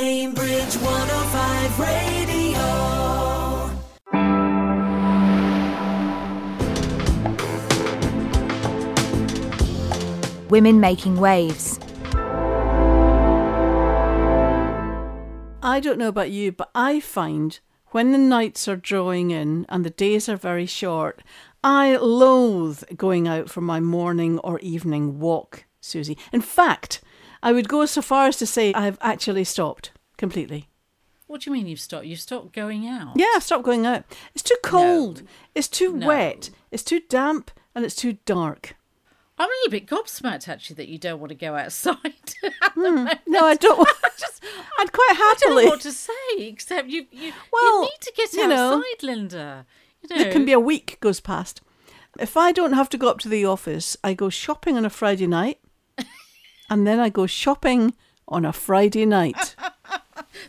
Cambridge 105 Radio. Women making waves. I don't know about you, but I find when the nights are drawing in and the days are very short, I loathe going out for my morning or evening walk, Susie. In fact, I would go so far as to say I've actually stopped completely. What do you mean you've stopped? You've stopped going out? Yeah, I've stopped going out. It's too cold, No. it's too No. wet, it's too damp, and it's too dark. I'm a little bit gobsmacked actually that you don't want to go outside. Hmm. moment. No, I don't. I Just, I'd quite I don't happily. know what to say except you. You, Well, you need to get you know, outside, Linda. You know, It can be a week goes past. If I don't have to go up to the office, I go shopping on a Friday night, and then I go shopping on a Friday night.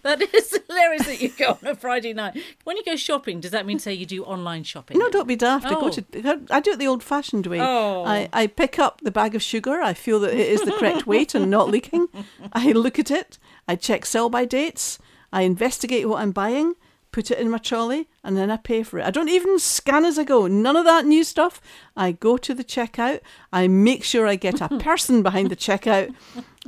That is hilarious that you go on a Friday night. When you go shopping, does that mean say you do online shopping? No, don't be daft. I go Oh. to. I do it the old-fashioned way. Oh. I, I pick up the bag of sugar. I feel that it is the correct weight and not leaking. I look at it. I check sell-by dates. I investigate what I'm buying. Put it in my trolley, and then I pay for it. I don't even scan as I go. None of that new stuff. I go to the checkout. I make sure I get a person behind the checkout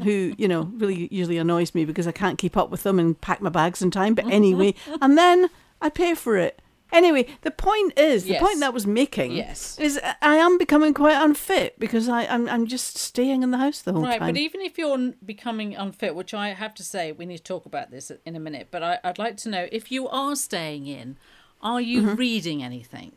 who, you know, really usually annoys me because I can't keep up with them and pack my bags in time. But anyway, and then I pay for it. Anyway, the point is, the Yes. point that was making Yes. is I am becoming quite unfit because I, I'm, I'm just staying in the house the whole Right, time. Right, but even if you're becoming unfit, which I have to say, we need to talk about this in a minute, but I, I'd like to know if you are staying in, are you mm-hmm. reading anything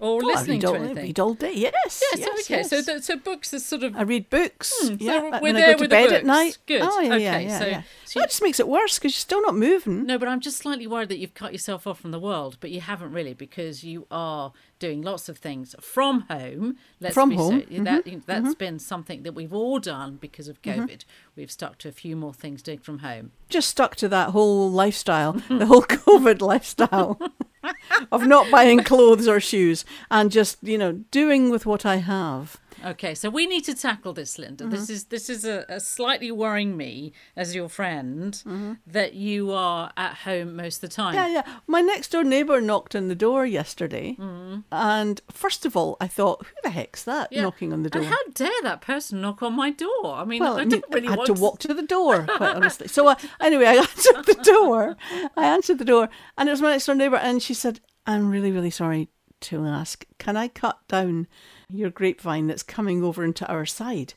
or Mm-hmm. I listening to all, I anything? read all day. Yes. yes, yes, okay. So, yes. th- so books is sort of I read books. Hmm, so yeah, we're when I there go to with the bed at books. night. Good. Oh yeah, yeah, Okay, yeah. so- yeah. so that just makes it worse because you're still not moving. No, but I'm just slightly worried that you've cut yourself off from the world, but you haven't really because you are doing lots of things from home. Let's From be so- home, Mm-hmm. that that's been something that we've all done because of COVID. We've stuck to a few more things doing from home. Just stuck to that whole lifestyle, the whole COVID lifestyle of not buying clothes or shoes and just you know doing with what I have. Okay, so we need to tackle this, Linda. This mm-hmm. is this is a, a slightly worrying me as your friend mm-hmm. that you are at home most of the time. Yeah, yeah. My next door neighbour knocked on the door yesterday, mm-hmm. and first of all, I thought, "Who the heck's that Yeah. knocking on the door?" And how dare that person knock on my door? I mean, Well, I mean, really I had want to walk to the door, quite honestly. So uh, anyway, I answered the door. I answered the door, and it was my next door neighbour, and she said, "I'm really, really sorry to ask. Can I cut down your grapevine that's coming over into our side?"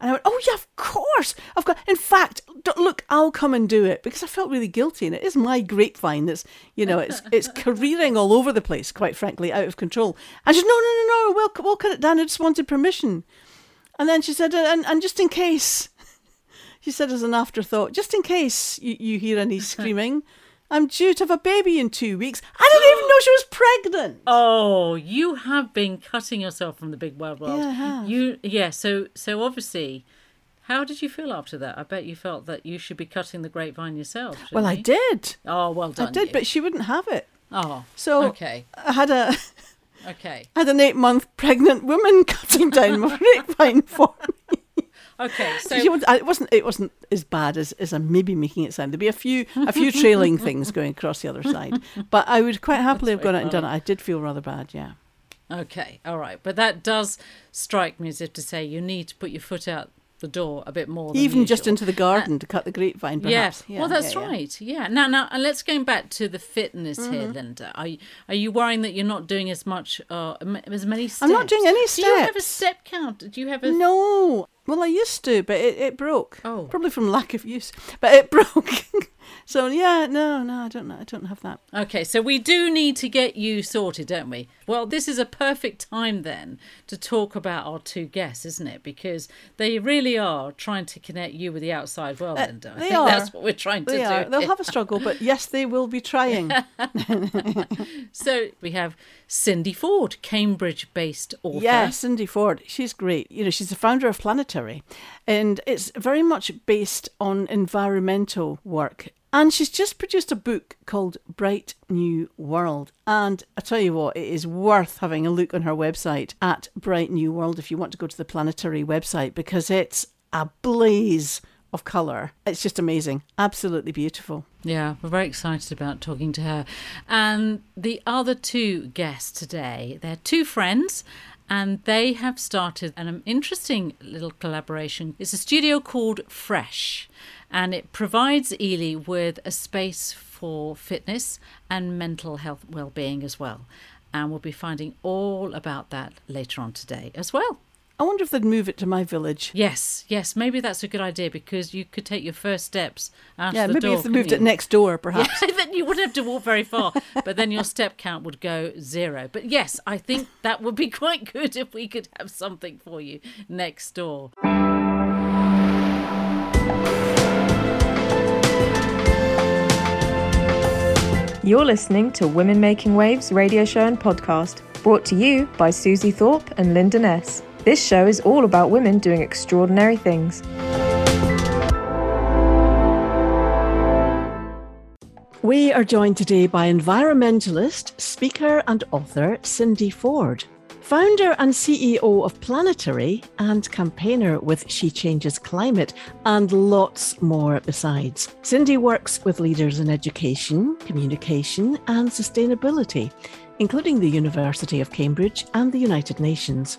And I went, "Oh yeah, of course. I've got. In fact, look, I'll come and do it because I felt really guilty, and it is my grapevine that's, you know, it's it's careering all over the place, quite frankly, out of control." And she said, "No, no, no, no. We'll we'll cut it down. I just wanted permission." And then she said, and, and just in case, she said as an afterthought, just in case you, you hear any screaming, I'm due to have a baby in two weeks. I didn't even know she was pregnant. Oh, you have been cutting yourself from the big wide world. Yeah, I have. You yeah, so so obviously how did you feel after that? I bet you felt that you should be cutting the grapevine yourself. Well, I did. Oh, well done. I did, you. but she wouldn't have it. Oh. So Okay. I had a Okay. I had an eight month pregnant woman cutting down my grapevine for me. Okay. So would- it wasn't it wasn't as bad as, as I'm maybe making it sound. There'd be a few a few trailing things going across the other side, but I would quite happily have gone out and done it. I did feel rather bad, yeah. Okay, all right. But that does strike me as if to say you need to put your foot out the door a bit more than Even just into the garden to cut the grapevine, perhaps. Yeah. Well, that's yeah, yeah. right. Yeah. Now, now, and let's go back to the fitness here, Mm-hmm. Linda. Are you, are you worrying that you're not doing as much, uh, as many steps? I'm not doing any steps Do you have a step count? Do you have a? No. Well, I used to, but it, it broke. Oh. Probably from lack of use. But it broke. So yeah, no, no, I don't know. I don't have that. Okay, so we do need to get you sorted, don't we? Well, this is a perfect time then to talk about our two guests, isn't it? Because they really are trying to connect you with the outside world, Uh, Linda. I they think are. that's what we're trying to They do. are. They'll have a struggle, but yes, they will be trying. So we have Cindy Forde, Cambridge-based author. Yeah, Cindy Forde. She's great. You know, she's the founder of Planetary, and it's very much based on environmental work. And she's just produced a book called Bright New World. And I tell you what, it is worth having a look on her website at Bright New World if you want to go to the Planetary website because it's a blaze of colour. It's just amazing. Absolutely beautiful. Yeah, we're very excited about talking to her. And the other two guests today, they're two friends and they have started an interesting little collaboration. It's a studio called Fresh, and it provides Ely with a space for fitness and mental health well-being as well. And we'll be finding all about that later on today as well. I wonder if they'd move it to my village. Yes, yes, maybe that's a good idea because you could take your first steps out Yeah, the maybe door. if they moved it next door, perhaps. Yeah, then you wouldn't have to walk very far, but then your step count would go zero. But yes, I think that would be quite good if we could have something for you next door. You're listening to Women Making Waves radio show and podcast, brought to you by Susie Thorpe and Linda Ness. This show is all about women doing extraordinary things. We are joined today by environmentalist, speaker, and author Cindy Forde. Founder and CEO of Planetary and campaigner with She Changes Climate, and lots more besides. Cindy works with leaders in education, communication, and sustainability, including the University of Cambridge and the United Nations.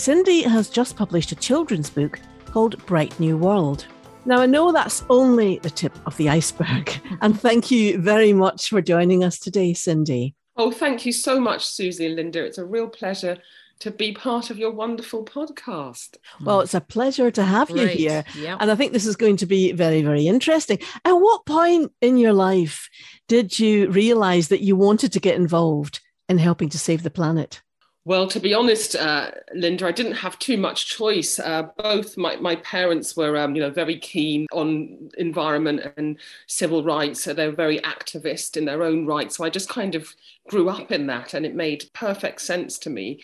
Cindy has just published a children's book called Bright New World. Now, I know that's only the tip of the iceberg, and thank you very much for joining us today, Cindy. Oh, thank you so much, Susie and Linda. It's a real pleasure to be part of your wonderful podcast. Well, it's a pleasure to have you here. yep. And I think this is going to be very, very interesting. At what point in your life did you realize that you wanted to get involved in helping to save the planet? Well, to be honest, uh, Linda, I didn't have too much choice. Uh, both my, my parents were, um, you know, very keen on environment and civil rights. So they're very activist in their own right. So I just kind of grew up in that, and it made perfect sense to me.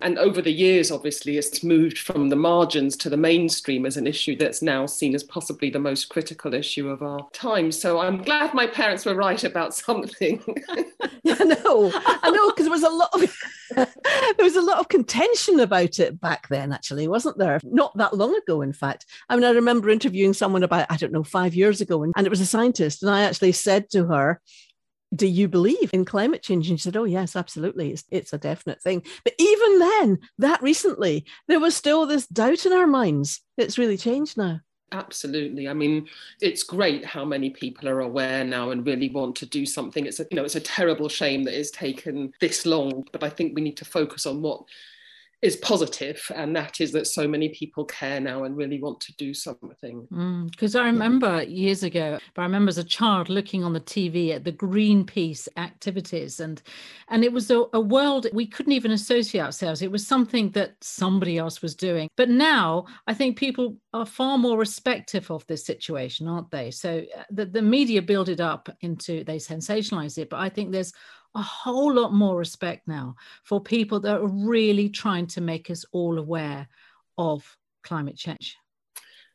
And over the years, obviously, it's moved from the margins to the mainstream as an issue that's now seen as possibly the most critical issue of our time. So I'm glad my parents were right about something. I know, I know, because there was a lot of there was a lot of contention about it back then. Actually, wasn't there? Not that long ago, in fact. I mean, I remember interviewing someone about I don't know five years ago, and, and it was a scientist, and I actually said to her. Do you believe in climate change? And she said, Oh, yes, absolutely. It's, it's a definite thing. But even then, that recently, there was still this doubt in our minds. It's really changed now. Absolutely. I mean, it's great how many people are aware now and really want to do something. It's a you know, it's a terrible shame that it's taken this long, but I think we need to focus on what is positive, and that is that so many people care now and really want to do something. Because I remember years ago, but I remember as a child looking on the TV at the Greenpeace activities, and and it was a, a world we couldn't even associate ourselves. It was something that somebody else was doing. But now I think people are far more respectful of this situation, aren't they? So uh, the, the media build it up into they sensationalize it, but I think there's a whole lot more respect now for people that are really trying to make us all aware of climate change.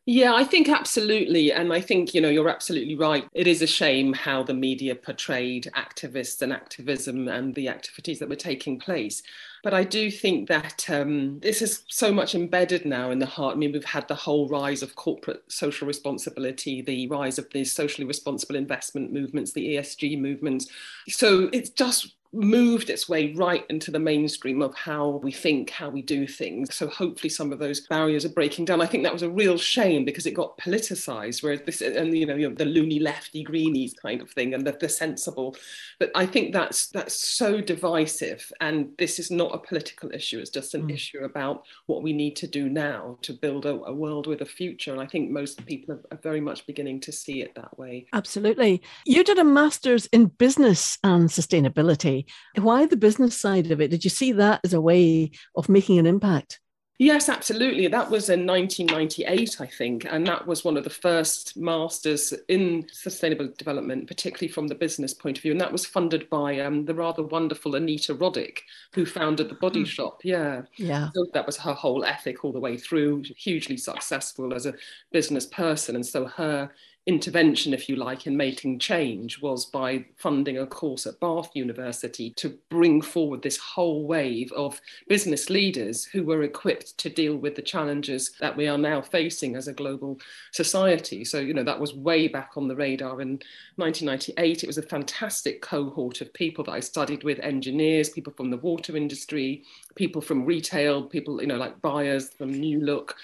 Yeah, I think absolutely. And I think, you know, you're absolutely right. It is a shame how the media portrayed activists and activism and the activities that were taking place. But I do think that um, this is so much embedded now in the heart. I mean, we've had the whole rise of corporate social responsibility, the rise of the socially responsible investment movements, the ESG movements. So it's just moved its way right into the mainstream of how we think, how we do things. So hopefully some of those barriers are breaking down. I think that was a real shame because it got politicized, whereas this and you know, you know the loony lefty greenies kind of thing and the, the sensible. But I think that's that's so divisive and this is not a political issue. It's just an Mm. issue about what we need to do now to build a, a world with a future. And I think most people are, are very much beginning to see it that way. Absolutely. You did a master's in business and sustainability. Why the business side of it? Did you see that as a way of making an impact? Yes, absolutely. That was in 1998, I think. And that was one of the first masters in sustainable development, particularly from the business point of view. And that was funded by um, the rather wonderful Anita Roddick, who founded the Body Hmm. Shop. Yeah. Yeah. So that was her whole ethic all the way through, hugely successful as a business person. And so her intervention, if you like, in making change was by funding a course at Bath University to bring forward this whole wave of business leaders who were equipped to deal with the challenges that we are now facing as a global society. So, you know, that was way back on the radar in 1998. It was a fantastic cohort of people that I studied with engineers, people from the water industry, people from retail, people, you know, like buyers from New Look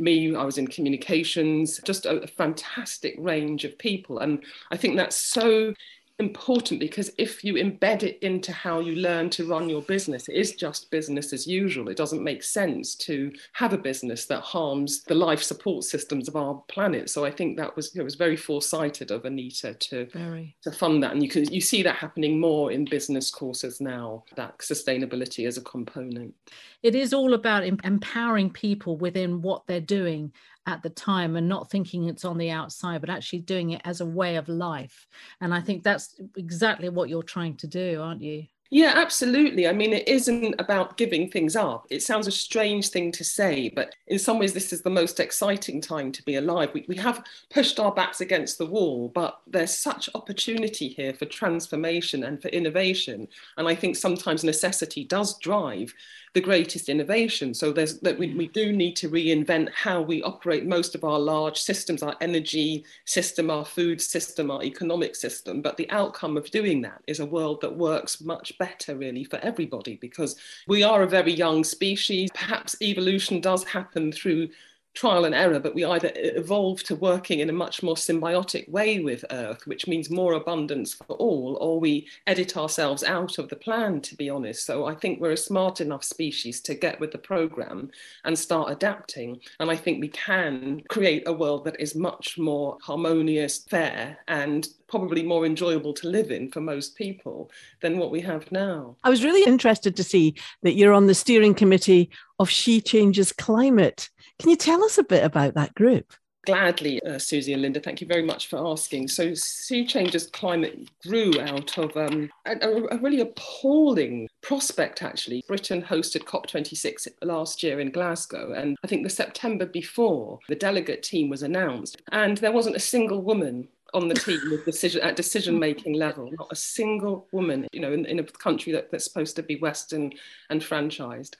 me, I was in communications, just a, fantastic range of people. And I think that's so important because if you embed it into how you learn to run your business, it is just business as usual. It doesn't make sense to have a business that harms the life support systems of our planet. So I think that was it was very foresighted of Anita to very. to fund that, and you can you see that happening more in business courses now. That sustainability as a component. It is all about empowering people within what they're doing at the time and not thinking it's on the outside, but actually doing it as a way of life. And I think that's exactly what you're trying to do, aren't you? Yeah, absolutely. I mean, it isn't about giving things up. It sounds a strange thing to say, but in some ways, this is the most exciting time to be alive. We, we have pushed our backs against the wall, but there's such opportunity here for transformation and for innovation. And I think sometimes necessity does drive the greatest innovation. So there's that we, we mm. do need to reinvent how we operate most of our large systems, our energy system, our food system, our economic system. But the outcome of doing that is a world that works much better, really, for everybody, because we are a very young species. Perhaps evolution does happen through trial and error, but we either evolve to working in a much more symbiotic way with Earth, which means more abundance for all, or we edit ourselves out of the plan, to be honest. So I think we're a smart enough species to get with the program and start adapting. And I think we can create a world that is much more harmonious, fair, and probably more enjoyable to live in for most people than what we have now. I was really interested to see that you're on the steering committee of She Changes Climate. Can you tell us a bit about that group? Gladly, uh, Susie and Linda, thank you very much for asking. So, She Changes Climate grew out of um, a, a, really appalling prospect, actually. Britain hosted COP26 last year in Glasgow, and I think the September before, the delegate team was announced, and there wasn't a single woman on the team with decision at decision making level not a single woman you know in, in a country that, that's supposed to be western and franchised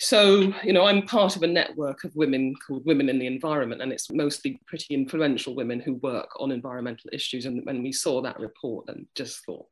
so, you know, I'm part of a network of women called Women in the Environment, and it's mostly pretty influential women who work on environmental issues. And when we saw that report and just thought,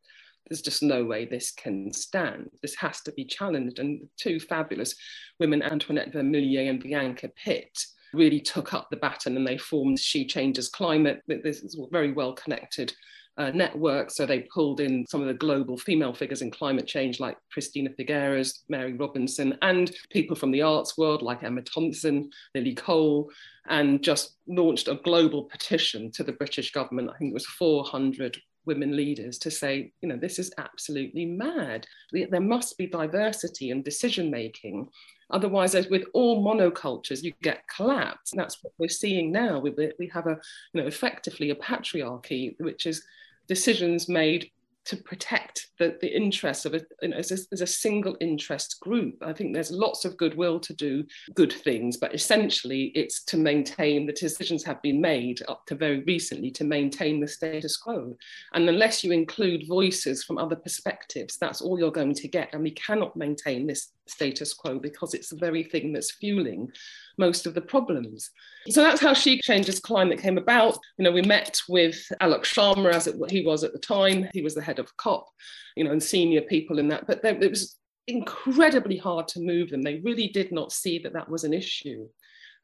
there's just no way this can stand. This has to be challenged. And two fabulous women, Antoinette Vermilye and Bianca Pitt, really took up the baton and they formed She Changes Climate. This is a very well connected uh, network. So they pulled in some of the global female figures in climate change, like Christiana Figueres, Mary Robinson, and people from the arts world, like Emma Thompson, Lily Cole, and just launched a global petition to the British government. I think it was 400 women leaders to say, you know, this is absolutely mad. There must be diversity in decision making. Otherwise, as with all monocultures, you get collapse. That's what we're seeing now. We, we have a, you know, effectively a patriarchy, which is decisions made to protect the, the interests of a, you know, as, a, as a single interest group. I think there's lots of goodwill to do good things, but essentially it's to maintain the decisions have been made up to very recently to maintain the status quo. And unless you include voices from other perspectives, that's all you're going to get. And we cannot maintain this status quo because it's the very thing that's fueling most of the problems. So that's how She Changes Climate came about. You know, we met with Alok Sharma as it, he was at the time. He was the head of COP, you know, and senior people in that. But there, it was incredibly hard to move them. They really did not see that that was an issue.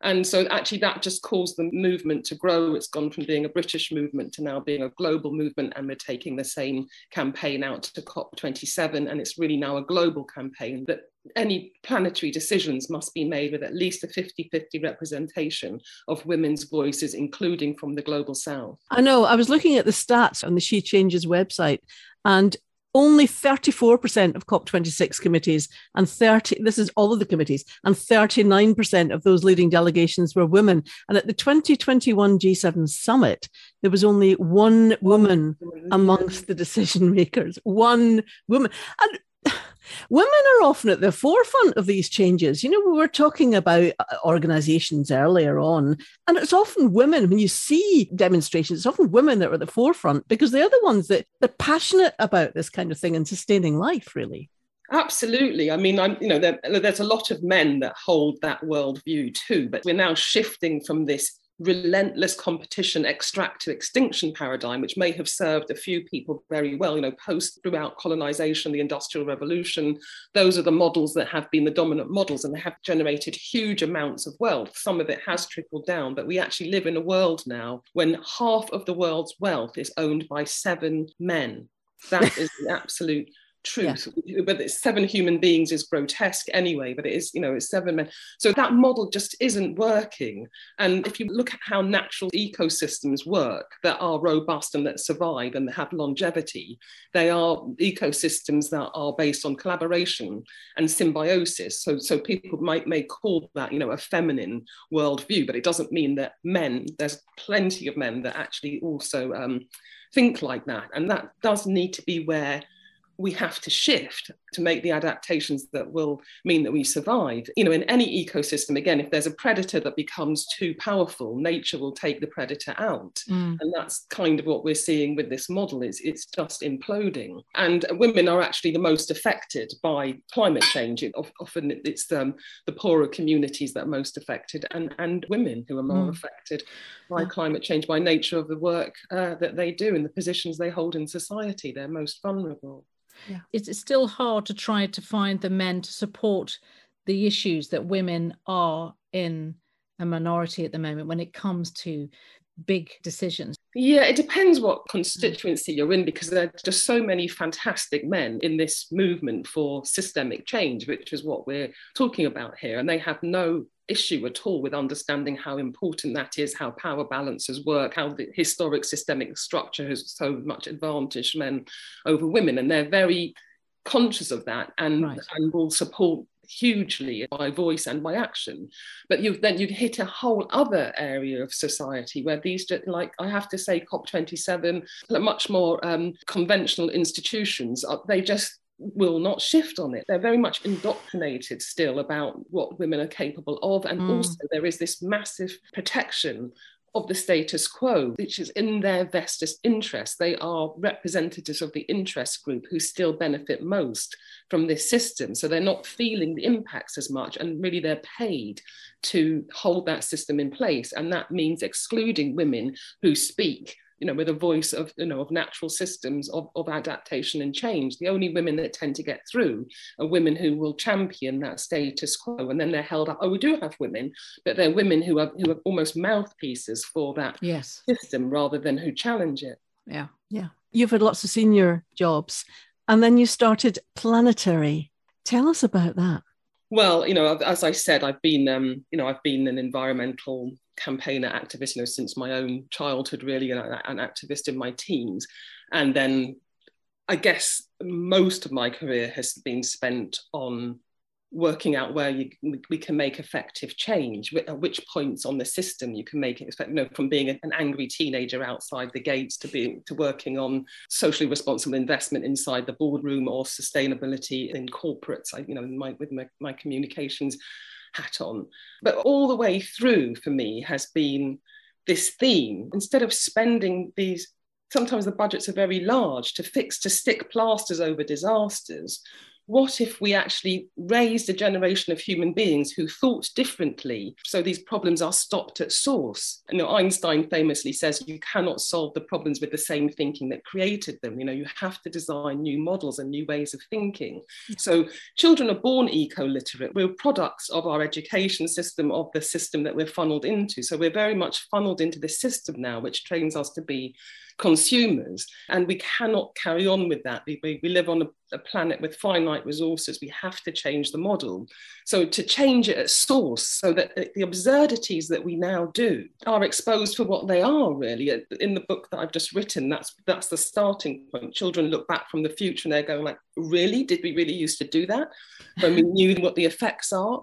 And so actually that just caused the movement to grow. It's gone from being a British movement to now being a global movement. And we're taking the same campaign out to COP27. And it's really now a global campaign that any planetary decisions must be made with at least a 50 50 representation of women's voices, including from the global south. I know. I was looking at the stats on the She Changes website, and only 34% of COP26 committees and 30, this is all of the committees, and 39% of those leading delegations were women. And at the 2021 G7 summit, there was only one woman amongst the decision makers, one woman. And Women are often at the forefront of these changes. You know, we were talking about uh, organizations earlier on, and it's often women, when you see demonstrations, it's often women that are at the forefront because they're the ones that they're passionate about this kind of thing and sustaining life, really. Absolutely. I mean, I'm, you know, there, there's a lot of men that hold that worldview too, but we're now shifting from this relentless competition extract to extinction paradigm, which may have served a few people very well, you know, post throughout colonization, the industrial revolution, those are the models that have been the dominant models and they have generated huge amounts of wealth. Some of it has trickled down, but we actually live in a world now when half of the world's wealth is owned by seven men. That is the absolute truth yeah. but it's seven human beings is grotesque anyway but it is you know it's seven men. So that model just isn't working. And if you look at how natural ecosystems work that are robust and that survive and that have longevity they are ecosystems that are based on collaboration and symbiosis. So so people might may call that you know a feminine worldview but it doesn't mean that men there's plenty of men that actually also um, think like that. And that does need to be where we have to shift to make the adaptations that will mean that we survive. You know, in any ecosystem, again, if there's a predator that becomes too powerful, nature will take the predator out. Mm. And that's kind of what we're seeing with this model is it's just imploding. And women are actually the most affected by climate change. It, often it's um, the poorer communities that are most affected and, and women who are more mm. affected by climate change, by nature of the work uh, that they do and the positions they hold in society. They're most vulnerable yeah. it's still hard to try to find the men to support the issues that women are in a minority at the moment when it comes to big decisions? Yeah, it depends what mm. constituency you're in because there are just so many fantastic men in this movement for systemic change, which is what we're talking about here. And they have no issue at all with understanding how important that is, how power balances work, how the historic systemic structure has so much advantaged men over women. And they're very conscious of that and, right. and will support hugely by voice and by action but you then you'd hit a whole other area of society where these like i have to say cop27 much more um, conventional institutions uh, they just will not shift on it. They're very much indoctrinated still about what women are capable of. And mm. also, there is this massive protection of the status quo, which is in their vested interest. They are representatives of the interest group who still benefit most from this system. So they're not feeling the impacts as much, and really they're paid to hold that system in place. And that means excluding women who speak you know, with a voice of, you know, of natural systems of, of adaptation and change. The only women that tend to get through are women who will champion that status quo. And then they're held up. Oh, we do have women, but they're women who are who are almost mouthpieces for that yes. system rather than who challenge it. Yeah. Yeah. You've had lots of senior jobs. And then you started Planetary. Tell us about that. Well, you know, as I said, I've been, um, you know, I've been an environmental campaigner activist, you know, since my own childhood, really, an activist in my teens. And then I guess most of my career has been spent on working out where you, we can make effective change, at which points on the system you can make it, you know, from being an angry teenager outside the gates to being to working on socially responsible investment inside the boardroom or sustainability in corporates. I, you know, my, with my, my communications hat on. But all the way through for me has been this theme. Instead of spending these, sometimes the budgets are very large to fix, to stick plasters over disasters what if we actually raised a generation of human beings who thought differently so these problems are stopped at source? You know einstein famously says you cannot solve the problems with the same thinking that created them. You know you have to design new models and new ways of thinking. So children are born eco-literate. We're products of our education system of the system that we're funneled into. So we're very much funneled into this system now which trains us to be consumers. And we cannot carry on with that. We, we, live on a, a, planet with finite resources. We have to change the model. So, to change it at source so that the absurdities that we now do are exposed for what they are, really. Uh, in the book that I've just written, that's, that's the starting point. Children look back from the future and they're going, like, really? Did we really used to do that when we knew what the effects are?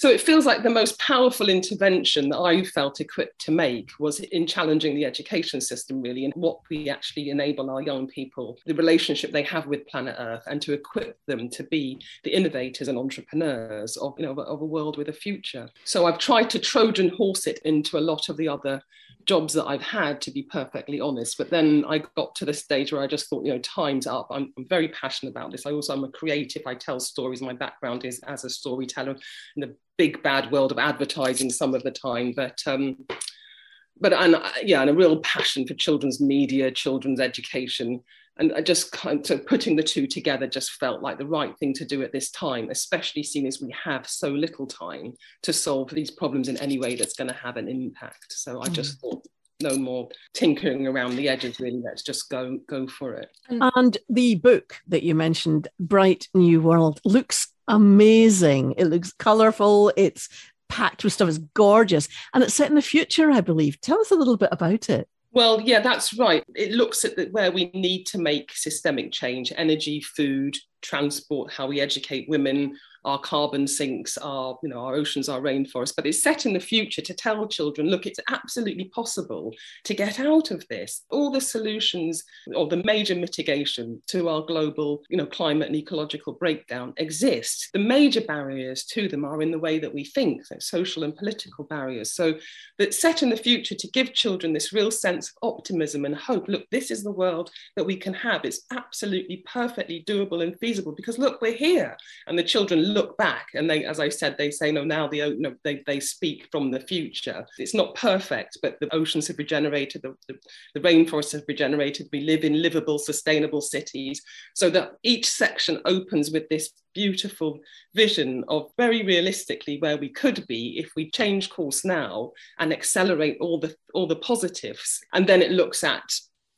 So it feels like the most powerful intervention that I felt equipped to make was in challenging the education system, really, and what we actually enable our young people, the relationship they have with planet Earth, and to equip them to be the innovators and entrepreneurs of, you know, of a world with a future. So I've tried to Trojan horse it into a lot of the other jobs that I've had, to be perfectly honest. But then I got to the stage where I just thought, you know, time's up. I'm, I'm very passionate about this. I also I'm a creative. I tell stories. My background is as a storyteller in the big bad world of advertising some of the time. But um, but and yeah, and a real passion for children's media, children's education. And I just kind of so putting the two together just felt like the right thing to do at this time, especially seeing as we have so little time to solve these problems in any way that's going to have an impact. So I just mm. thought no more tinkering around the edges really let's just go go for it and the book that you mentioned bright new world looks amazing. It looks colorful. It's packed with stuff. It's gorgeous. And it's set in the future i believe. Tell us a little bit about it. Well, yeah, that's right. It looks at the, where we need to make systemic change energy, food, transport, how we educate women, our carbon sinks, our, you know, our oceans, our rainforests, but it's set in the future to tell children, look, it's absolutely possible to get out of this. All the solutions or the major mitigation to our global, you know, climate and ecological breakdown exist. The major barriers to them are in the way that we think, so social and political barriers. So that set in the future to give children this real sense of optimism and hope. Look, this is the world that we can have. It's absolutely perfectly doable and feasible because look, we're here. And the children look back and they, as I said, they say, no, now the you they, they speak from the future. It's not perfect, but the oceans have regenerated, the, the, the rainforests have regenerated. We live in livable, sustainable cities. So that each section opens with this beautiful vision of very realistically where we could be if we change course now and accelerate all the all the positives and then it looks at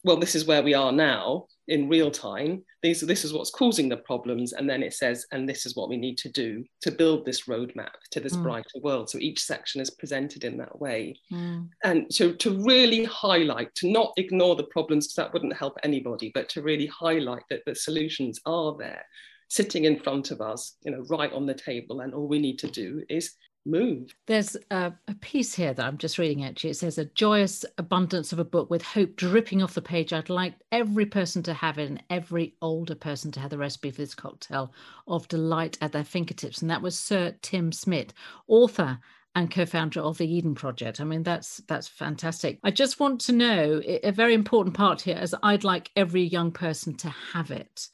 well this is where we are now in real time. These, this is what's causing the problems. And then it says, and this is what we need to do to build this roadmap to this mm. brighter world. So each section is presented in that way. Mm. And so to really highlight, to not ignore the problems, because that wouldn't help anybody, but to really highlight that the solutions are there sitting in front of us, you know, right on the table. And all we need to do is move. There's a, a, piece here that I'm just reading actually. It says, A joyous abundance of a book with hope dripping off the page. I'd like every person to have it and every older person to have the recipe for this cocktail of delight at their fingertips. And that was Sir Tim Smit, author and co-founder of the Eden Project. I mean, that's that's fantastic. I just want to know a very important part here, as I'd like every young person to have it.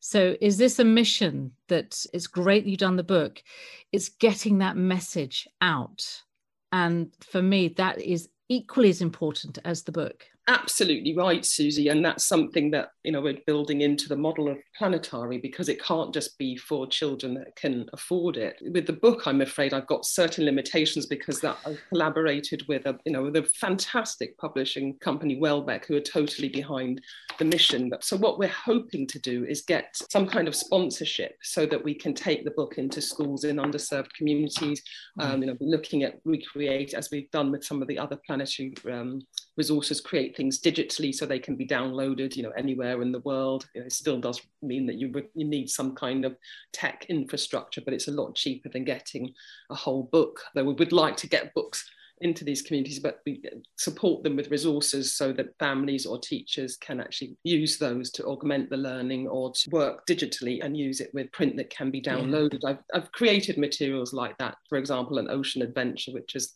So, is this a mission that it's great you've done the book? It's getting that message out. And for me, that is equally as important as the book absolutely right, Susie. And that's something that, you know, we're building into the model of planetary because it can't just be for children that can afford it. With the book, I'm afraid I've got certain limitations because that I've collaborated with a, you know, with a fantastic publishing company, Welbeck, who are totally behind the mission. But so what we're hoping to do is get some kind of sponsorship so that we can take the book into schools in underserved communities, um, you know, looking at recreate as we've done with some of the other planetary um, resources, create things digitally so they can be downloaded, you know, anywhere in the world. You know, it still does mean that you, you need some kind of tech infrastructure, but it's a lot cheaper than getting a whole book. Though we would like to get books into these communities, but we uh, support them with resources so that families or teachers can actually use those to augment the learning or to work digitally and use it with print that can be downloaded. Yeah. I've, I've created materials like that, for example, an ocean adventure, which is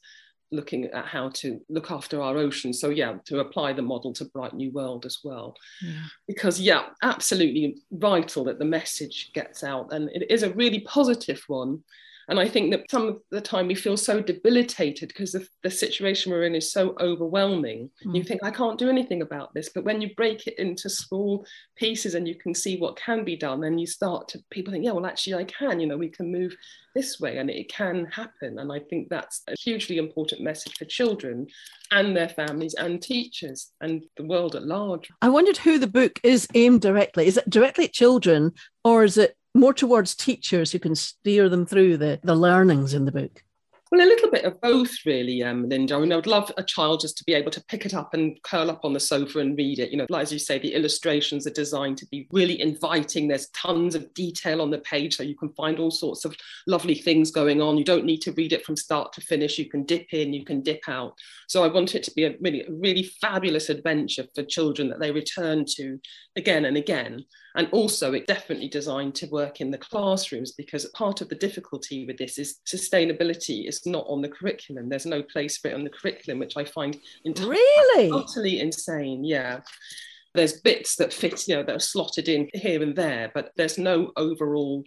looking at how to look after our oceans. So yeah, to apply the model to Bright New World as well. Yeah. Because yeah, absolutely vital that the message gets out. And it is a really positive one. And I think that some of the time we feel so debilitated because the, the situation we're in is so overwhelming. Mm. You think, I can't do anything about this. But when you break it into small pieces and you can see what can be done, then you start to, people think, yeah, well, actually, I can, you know, we can move this way and it can happen. And I think that's a hugely important message for children and their families and teachers and the world at large. I wondered who the book is aimed directly. Is it directly at children or is it more towards teachers who can steer them through the, the learnings in the book? Well, a little bit of both, really, um, Linda. I mean, I would love a child just to be able to pick it up and curl up on the sofa and read it. You know, as you say, the illustrations are designed to be really inviting. There's tons of detail on the page, so you can find all sorts of lovely things going on. You don't need to read it from start to finish. You can dip in, you can dip out. So I want it to be a really, a really fabulous adventure for children that they return to again and again. And also, it's definitely designed to work in the classrooms because part of the difficulty with this is sustainability is not on the curriculum. There's no place for it on the curriculum, which I find entirely Really? utterly insane. Yeah. There's bits that fit, you know, that are slotted in here and there, but there's no overall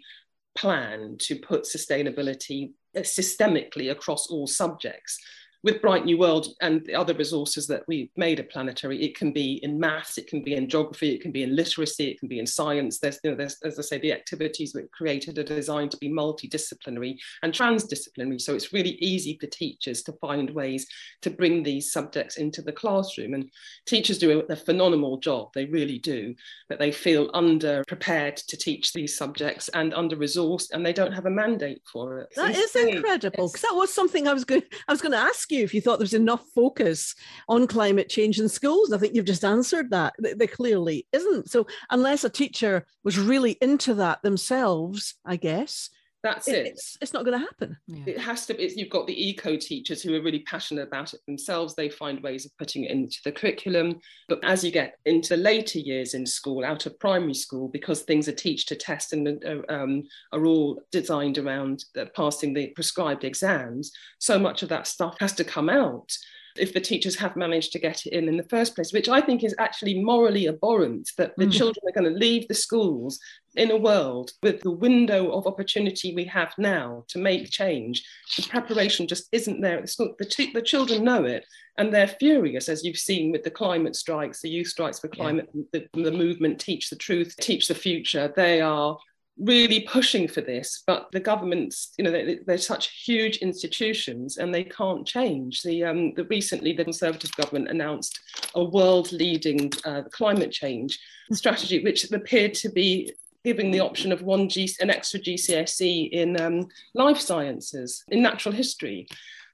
plan to put sustainability uh, systemically across all subjects with Bright New World and the other resources that we've made at Planetary, it can be in maths, it can be in geography, it can be in literacy, it can be in science. There's, you know, there's, as I say, the activities we've created are designed to be multidisciplinary and transdisciplinary. So it's really easy for teachers to find ways to bring these subjects into the classroom. And teachers do a, a phenomenal job, they really do, but they feel under prepared to teach these subjects and under resourced, and they don't have a mandate for it. That It's is insane. incredible because that was something I was going. I was going to ask you if you thought there was enough focus on climate change in schools. I think you've just answered that. Th- There clearly isn't. So unless a teacher was really into that themselves, I guess That's it- it. it's it's not going to happen. Yeah. it has to be it's, you've got the eco teachers who are really passionate about it themselves they find ways of putting it into the curriculum but as you get into the later years in school out of primary school because things are teach to test and uh, um, are all designed around passing the prescribed exams so much of that stuff has to come out if the teachers have managed to get it in in the first place, which I think is actually morally abhorrent that the Mm. children are going to leave the schools in a world with the window of opportunity we have now to make change. The preparation just isn't there at the school. The, t- the children know it and they're furious, as you've seen with the climate strikes, the youth strikes for climate, the, the movement Teach the Truth, Teach the Future. They are really pushing for this, but the governments, you know, they, they're such huge institutions and they can't change. The, um, the recently the Conservative government announced a world-leading uh, climate change strategy, which appeared to be giving the option of one G, an extra GCSE in um, life sciences, in natural history.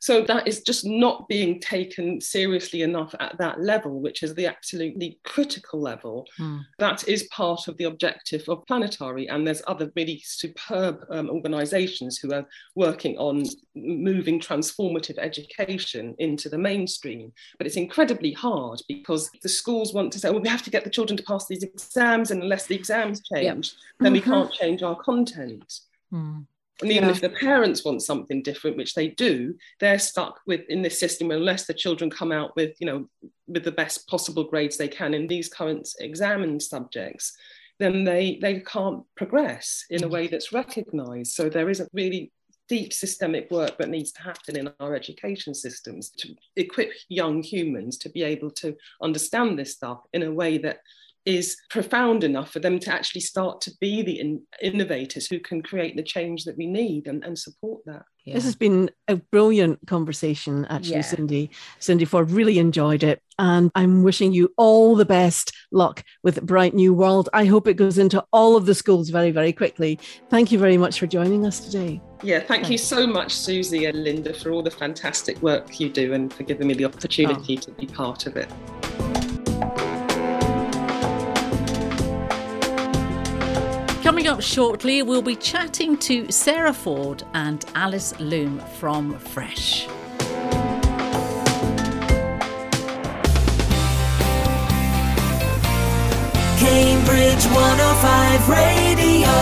So that is just not being taken seriously enough at that level, which is the absolutely critical level. Hmm. That is part of the objective of Planetary. And there's other really superb um, organisations who are working on moving transformative education into the mainstream. But it's incredibly hard because the schools want to say, well, we have to get the children to pass these exams, and unless the exams change, then we Mhm. can't change our content. Hmm. And even Yeah. if the parents want something different, which they do, they're stuck with in this system unless the children come out with, you know, with the best possible grades they can in these current examined subjects, then they they can't progress in a way that's recognised. So there is a really deep systemic work that needs to happen in our education systems to equip young humans to be able to understand this stuff in a way that is profound enough for them to actually start to be the in- innovators who can create the change that we need and, and support that. Yeah. This has been a brilliant conversation, actually, Yeah. Cindy. Cindy Forde really enjoyed it. And I'm wishing you all the best luck with Bright New World. I hope it goes into all of the schools very, very quickly. Thank you very much for joining us today. Yeah, thank you so much, Susie and Linda, for all the fantastic work you do and for giving me the opportunity oh. to be part of it. Coming up shortly, we'll be chatting to Sarah Ford and Alice Loom from Fresh. Cambridge 105 Radio.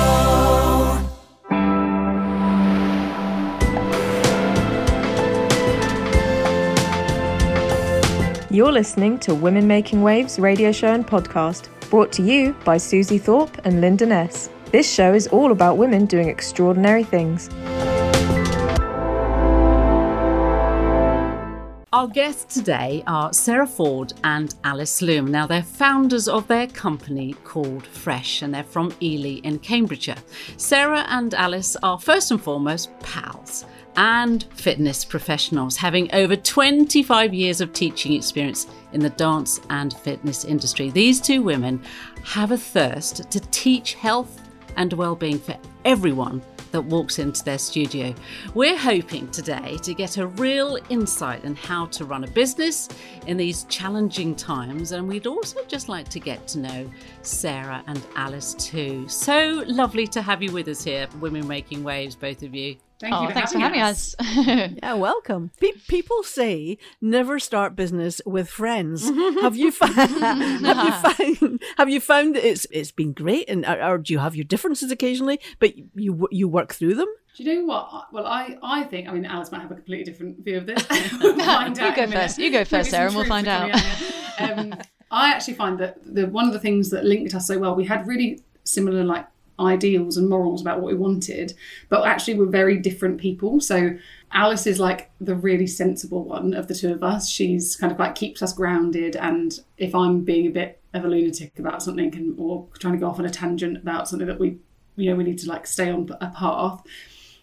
You're listening to Women Making Waves radio show and podcast, brought to you by Susie Thorpe and Linda Ness. This show is all about women doing extraordinary things. Our guests today are Sarah Ford and Alice Loom. Now, they're founders of their company called Fresh, and they're from Ely in Cambridgeshire. Sarah and Alice are first and foremost pals and fitness professionals, having over 25 years of teaching experience in the dance and fitness industry. These two women have a thirst to teach health and well-being for everyone that walks into their studio. We're hoping today to get a real insight on how to run a business in these challenging times, and we'd also just like to get to know Sarah and Alice too. So lovely to have you with us here, Women Making Waves, both of you. Thank oh, you for thanks having for having us. us. Yeah, welcome. Pe- people say never start business with friends. have you found? have you found? Have you found that it's it's been great, and or, or do you have your differences occasionally, but you you work through them? Do you know what? Well, I, I think, I mean, Alice might have a completely different view of this. we'll find You out go in a minute. first. You go first, Sarah, and we'll find coming out. Um, I actually find that the one of the things that linked us so well, we had really similar like ideals and morals about what we wanted, but actually we're very different people. So Alice is like the really sensible one of the two of us. She's kind of like keeps us grounded, and if I'm being a bit of a lunatic about something and, or trying to go off on a tangent about something that we, you know, we need to like stay on a path,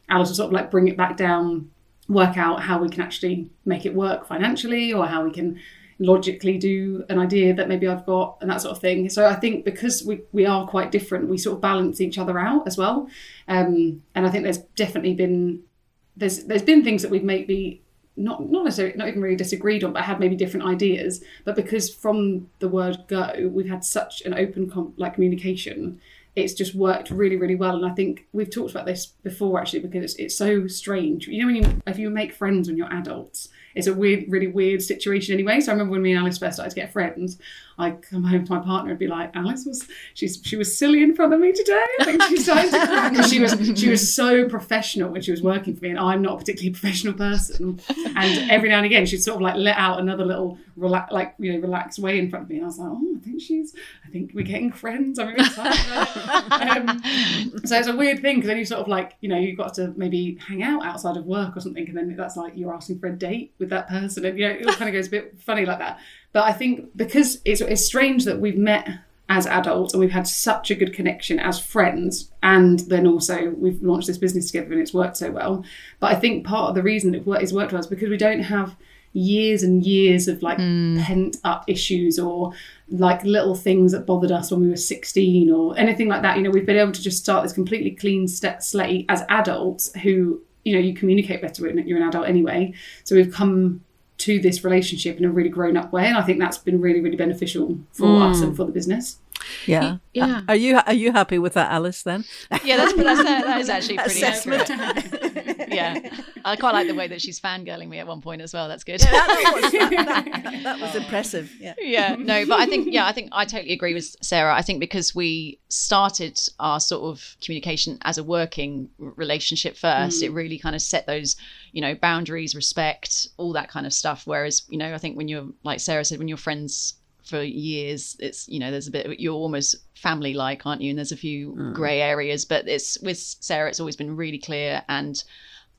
Alice will sort of like bring it back down, work out how we can actually make it work financially or how we can logically do an idea that maybe I've got and that sort of thing. So I think because we, we are quite different, we sort of balance each other out as well. Um, and I think there's definitely been there's there's been things that we've maybe not not necessarily not even really disagreed on, but had maybe different ideas. But because from the word go, we've had such an open com- like communication. It's just worked really, really well, and I think we've talked about this before actually because it's, it's so strange. You know, when you if you make friends when you're adults, it's a weird, really weird situation anyway. So I remember when me and Alice first started to get friends, I come home to my partner and be like, Alice was she's she was silly in front of me today. I think she started to she was she was so professional when she was working for me, and I'm not a particularly professional person. And every now and again, she'd sort of like let out another little relax, like you know, relaxed way in front of me, and I was like, oh, I think she's, I think we're getting friends. I'm really excited. um, so it's a weird thing because then you sort of like you know you've got to maybe hang out outside of work or something, and then that's like you're asking for a date with that person, and you know it all kind of goes a bit funny like that. But I think because it's it's strange that we've met as adults and we've had such a good connection as friends and then also we've launched this business together and it's worked so well but i think part of the reason it worked, it's worked well is because we don't have years and years of like mm. pent up issues or like little things that bothered us when we were 16 or anything like that. You know we've been able to just start this completely clean st- slate as adults who you know you communicate better when you're an adult anyway. So we've come to this relationship in a really grown up way and i think that's been really really beneficial for mm. us and for the business. Yeah, Yeah. Are you are you happy with that, Alice? Then? Yeah, that's, that's that is actually pretty accurate. Yeah, I quite like the way that she's fangirling me at one point as well. That's good. that, that was impressive. Yeah. yeah. No but i think yeah i think i totally agree with sarah. I think because we started our sort of communication as a working relationship first it mm. really kind of set those you know boundaries respect all that kind of stuff. Whereas you know i think when you're like sarah said when you're friends for years it's you know there's a bit you're almost family like aren't you? And there's a few mm. gray areas but it's with sarah it's always been really clear. And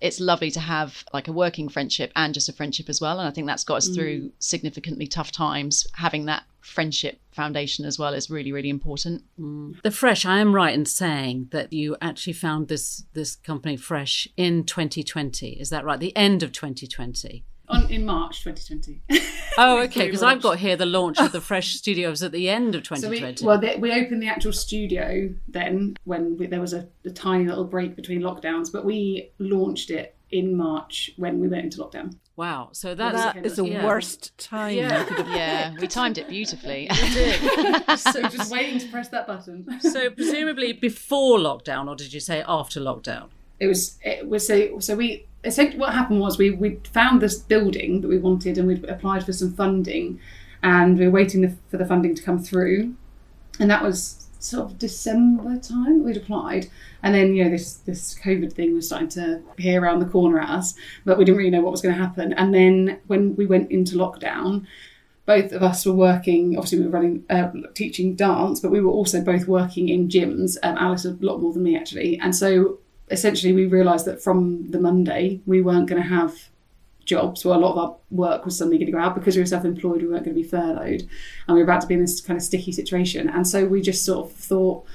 it's lovely to have like a working friendship and just a friendship as well. And I think that's got us mm. through significantly tough times. Having that friendship foundation as well is really, really important. Mm. The Fresh, I am right in saying that you actually found this this company Fresh in 2020. Is that right? The end of 2020. On, in march 2020 Oh, okay. Because I've got here the launch of the Fresh Studios at the end of So 2020. we, well, they, we opened the actual studio then when we, there was a, a tiny little break between lockdowns, but we launched it in March when we went into lockdown. wow. So that's That is the yeah. worst time. Yeah. you could have- Yeah, we timed it beautifully. So just waiting to press that button. So presumably before lockdown, or did you say after lockdown? It was it was so so we essentially what happened was we we found this building that we wanted and we'd applied for some funding and we were waiting the, for the funding to come through. And that was sort of December time we'd applied. And then you know this this COVID thing was starting to peer around the corner at us but we didn't really know what was going to happen. And then when we went into lockdown both of us were working obviously we were running uh, teaching dance but we were also both working in gyms. Um, alice a lot more than me actually. And so essentially we realised that from the Monday we weren't going to have jobs. Well, a lot of our work was suddenly going to go out because we were self-employed. We weren't going to be furloughed, and we were about to be in this kind of sticky situation. And so we just sort of thought,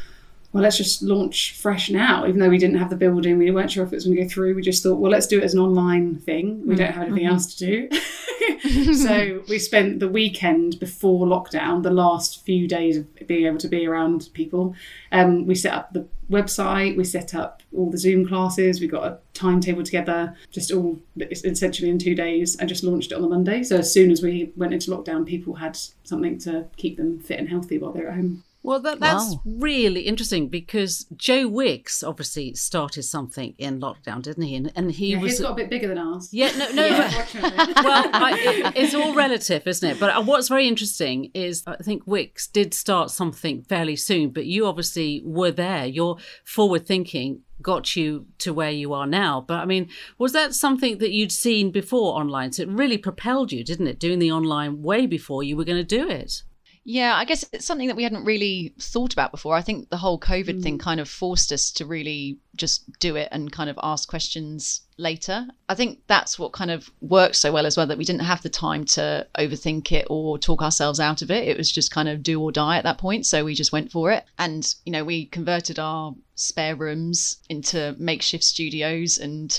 well, let's just launch fresh now, even though we didn't have the building, we weren't sure if it was going to go through. We just thought, well, let's do it as an online thing. We don't have anything else to do. so we spent the weekend before lockdown, the last few days of being able to be around people. Um, we set up the website, we set up all the Zoom classes, we got a timetable together, just all essentially in two days, and just launched it on the Monday. So as soon as we went into lockdown, people had something to keep them fit and healthy while they're at home. Well, that, that's Wow. really interesting because Joe Wicks obviously started something in lockdown, didn't he? And, and he Yeah, was. his got a bit bigger than ours. yeah, no, no. Yeah, well, I, it, it's all relative, isn't it? But uh, what's very interesting is I think Wicks did start something fairly soon, but you obviously were there. Your forward thinking got you to where you are now. But I mean, was that something that you'd seen before online? So it really propelled you, didn't it? Doing the online way before you were going to do it. Yeah, I guess it's something that we hadn't really thought about before. I think the whole COVID thing mm. kind of forced us to really just do it and kind of ask questions later. I think that's what kind of worked so well as well that we didn't have the time to overthink it or talk ourselves out of it. It was just kind of do or die at that point. So we just went for it. And, you know, we converted our spare rooms into makeshift studios and,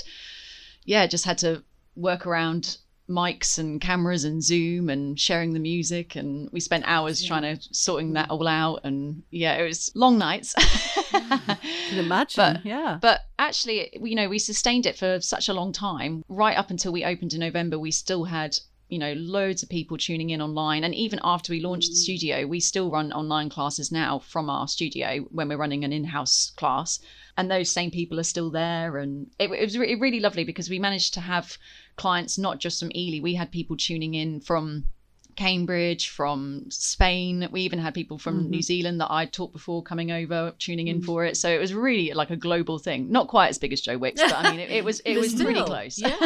yeah, just had to work around mics and cameras and Zoom and sharing the music. And we spent hours trying to sorting that mm. all out. And yeah, it was long nights. Mm. can imagine. But- yeah. But actually, you know, we sustained it for such a long time. Right up until we opened in November, we still had, you know, loads of people tuning in online. And even after we launched the mm. studio, we still run online classes now from our studio when we're running an in house class. And those same people are still there. And it, it was re- really lovely because we managed to have clients not just from Ely, we had people tuning in from Cambridge, from Spain. We even had people from New mm-hmm. Zealand that I'd taught before coming over, tuning in mm. for it. So it was really like a global thing. Not quite as big as Joe Wicks, but I mean, it, it was it was pretty close. Yeah.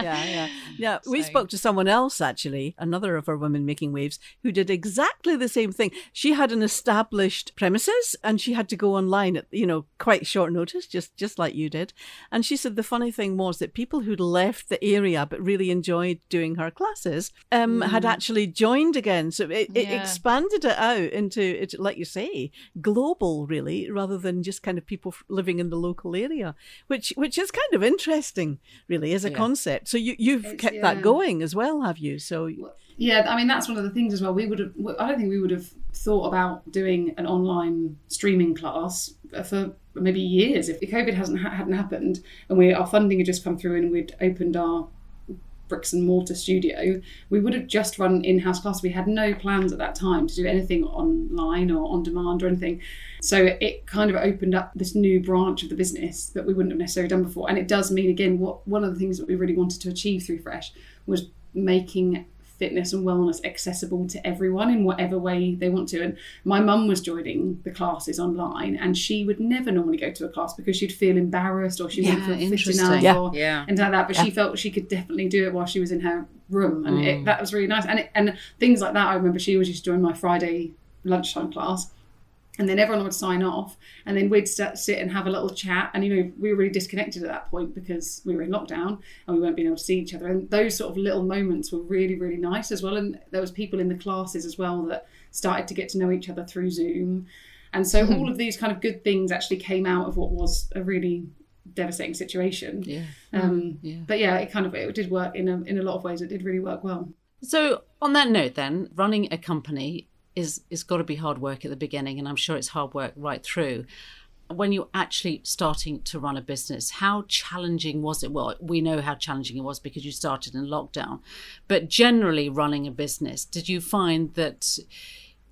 yeah, yeah. Yeah, we spoke to someone else actually, another of our women making waves, who did exactly the same thing. She had an established premises and she had to go online at, you know, quite short notice, just just like you did. And she said the funny thing was that people who'd left the area but really enjoyed doing her classes um, had mm. actually joined again. So it, it Yeah. expanded it out into, it, like you say, global really, rather than just kind of people living in the local area, which which is kind of interesting, really, as a Yeah. concept. So you you've It's- kept yeah. that going as well, have you? So Yeah, I mean that's one of the things as well. We would have. I don't think we would have thought about doing an online streaming class uh, for maybe years if the COVID hasn't hadn't happened and we our funding had just come through and we'd opened our bricks and mortar studio. We would have just run in-house class. We had no plans at that time to do anything online or on demand or anything. So it kind of opened up this new branch of the business that we wouldn't have necessarily done before. And it does mean again what one of the things that we really wanted to achieve through Fresh was making fitness and wellness accessible to everyone in whatever way they want to. And my mum was joining the classes online and she would never normally go to a class because she'd feel embarrassed or she wouldn't Yeah, feel fit enough Yeah. or Yeah. and like that. But she felt she could definitely do it while she was in her room, and it, mm. that was really nice. And it, and things like that, I remember she was used to join my Friday lunchtime class, and then everyone would sign off, and then we'd sit, sit and have a little chat. And you know, we were really disconnected at that point because we were in lockdown and we weren't being able to see each other. And those sort of little moments were really, really nice as well. And there was people in the classes as well that started to get to know each other through Zoom. And so all of these kind of good things actually came out of what was a really devastating situation. Yeah. Um, Yeah. But yeah, it kind of it did work in a in a lot of ways. It did really work well. So on that note, then running a company is is got to be hard work at the beginning, and I'm sure it's hard work right through. When you're actually starting to run a business, how challenging was it? Well, we know how challenging it was because you started in lockdown, but generally running a business, did you find that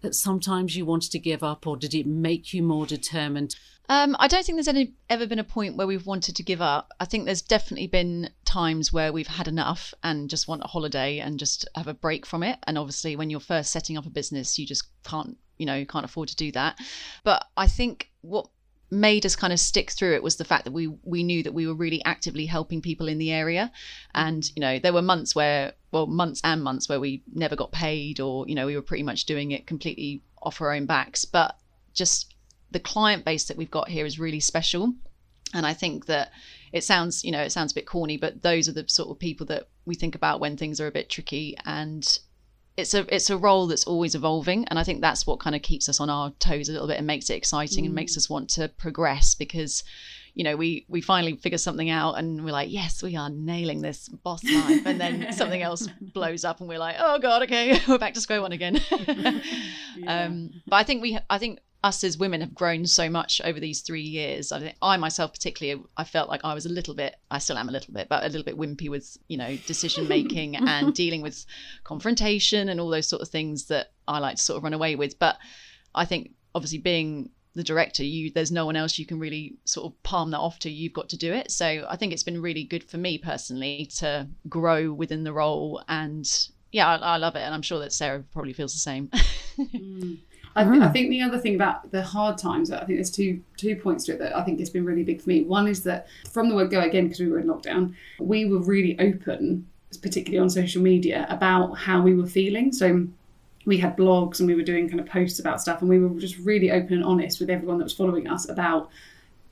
that sometimes you wanted to give up, or did it make you more determined? Um, I don't think there's any, ever been a point where we've wanted to give up. I think there's definitely been times where we've had enough and just want a holiday and just have a break from it. And obviously, when you're first setting up a business, you just can't, you know, you can't afford to do that. But I think what made us kind of stick through it was the fact that we we knew that we were really actively helping people in the area and you know there were months where well months and months where we never got paid or you know we were pretty much doing it completely off our own backs but just the client base that we've got here is really special and i think that it sounds you know it sounds a bit corny but those are the sort of people that we think about when things are a bit tricky. And it's a it's a role that's always evolving. And i think that's what kind of keeps us on our toes a little bit and makes it exciting and makes us want to progress because you know we we finally figure something out and we're like yes we are nailing this boss life. And then something else blows up and we're like oh god okay we're back to square one again. Um but i think we i think us as women have grown so much over these three years. I think I myself particularly, I felt like I was a little bit, I still am a little bit, but a little bit wimpy with you know decision making and dealing with confrontation and all those sort of things that I like to sort of run away with. But I think obviously being the director, you there's no one else you can really sort of palm that off to. You've got to do it. So I think it's been really good for me personally to grow within the role and. Yeah, I, I love it, and I'm sure that Sarah probably feels the same. Mm. I, th- I ah. think the other thing about the hard times, I think there's two two points to it that I think has been really big for me. One is that from the word go again, because we were in lockdown, we were really open, particularly on social media, about how we were feeling. So we had blogs and we were doing kind of posts about stuff, and we were just really open and honest with everyone that was following us about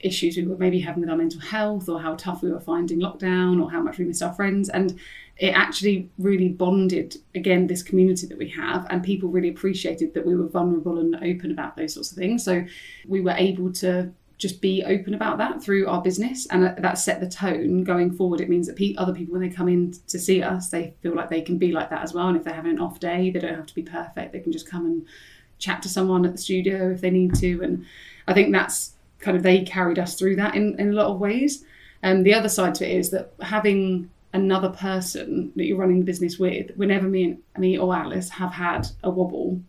issues we were maybe having with our mental health or how tough we were finding lockdown or how much we missed our friends and it actually really bonded again this community that we have and people really appreciated that we were vulnerable and open about those sorts of things. So we were able to just be open about that through our business and that set the tone. Going forward it means that other people when they come in to see us they feel like they can be like that as well. And if they're having an off day they don't have to be perfect. They can just come and chat to someone at the studio if they need to. And i think that's kind of they carried us through that in, in a lot of ways. And the other side to it is that having another person that you're running the business with, whenever me and me or Alice have had a wobble,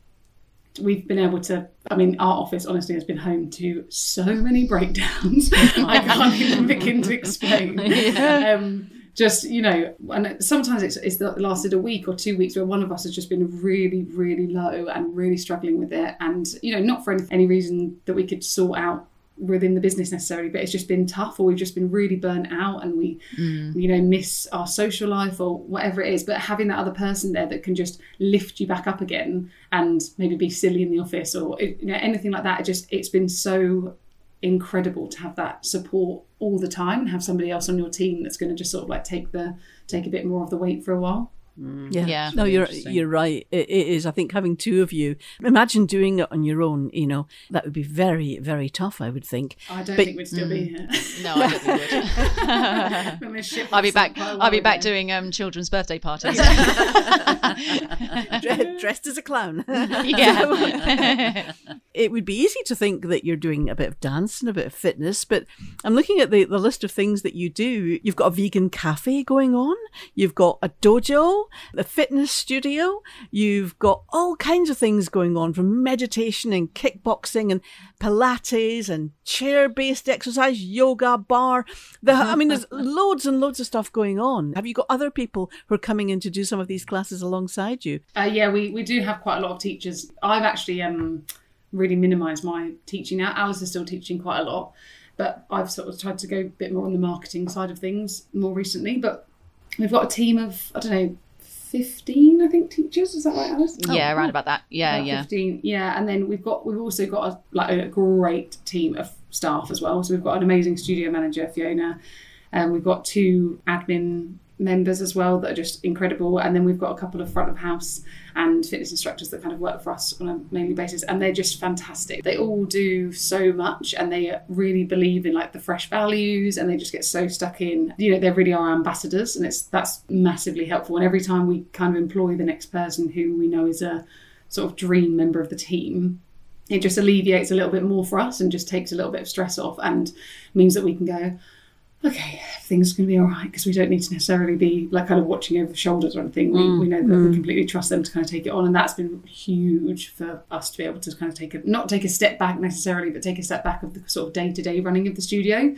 we've been able to. I mean, our office honestly has been home to so many breakdowns. I can't even begin to explain. Um, just you know, and sometimes it's it's lasted a week or two weeks where one of us has just been really, really low and really struggling with it, and you know, not for any, any reason that we could sort out within the business necessarily but it's just been tough or we've just been really burnt out and we mm. you know miss our social life or whatever it is but having that other person there that can just lift you back up again and maybe be silly in the office or you know anything like that it just it's been so incredible to have that support all the time and have somebody else on your team that's going to just sort of like take the take a bit more of the weight for a while Mm. Yeah. yeah. No, you're you're right. It, it is. I think having two of you. Imagine doing it on your own. You know that would be very very tough. I would think. I don't but, think we'd still mm. be here. No, I don't think we would. I'll be back. I'll be back doing um, children's birthday parties. Dressed as a clown. yeah. it would be easy to think that you're doing a bit of dance and a bit of fitness, but I'm looking at the, the list of things that you do. You've got a vegan cafe going on. You've got a dojo the fitness studio. You've got all kinds of things going on from meditation and kickboxing and Pilates and chair based exercise, yoga, bar. The, I mean, there's loads and loads of stuff going on. Have you got other people who are coming in to do some of these classes alongside you? Uh, yeah, we, we do have quite a lot of teachers. I've actually um, really minimised my teaching now. Alice is still teaching quite a lot but I've sort of tried to go a bit more on the marketing side of things more recently. But we've got a team of I don't know 15 i think teachers is that right alice? Oh, yeah oh, around about that. Yeah about yeah. 15 yeah and then we've got we've also got a, like a great team of staff as well. So we've got an amazing studio manager fiona. And we've got two admin members as well that are just incredible. And then we've got a couple of front of house and fitness instructors that kind of work for us on a mainly basis, and they're just fantastic. They all do so much, and they really believe in like the fresh values, and they just get so stuck in. You know, they really are ambassadors, and it's that's massively helpful. And every time we kind of employ the next person who we know is a sort of dream member of the team, it just alleviates a little bit more for us and just takes a little bit of stress off and means that we can go okay, everything's going to be all right because we don't need to necessarily be like kind of watching over the shoulders or anything. We, mm. we know that mm. we completely trust them to kind of take it on, and that's been huge for us to be able to kind of take a not take a step back necessarily, but take a step back of the sort of day to day running of the studio,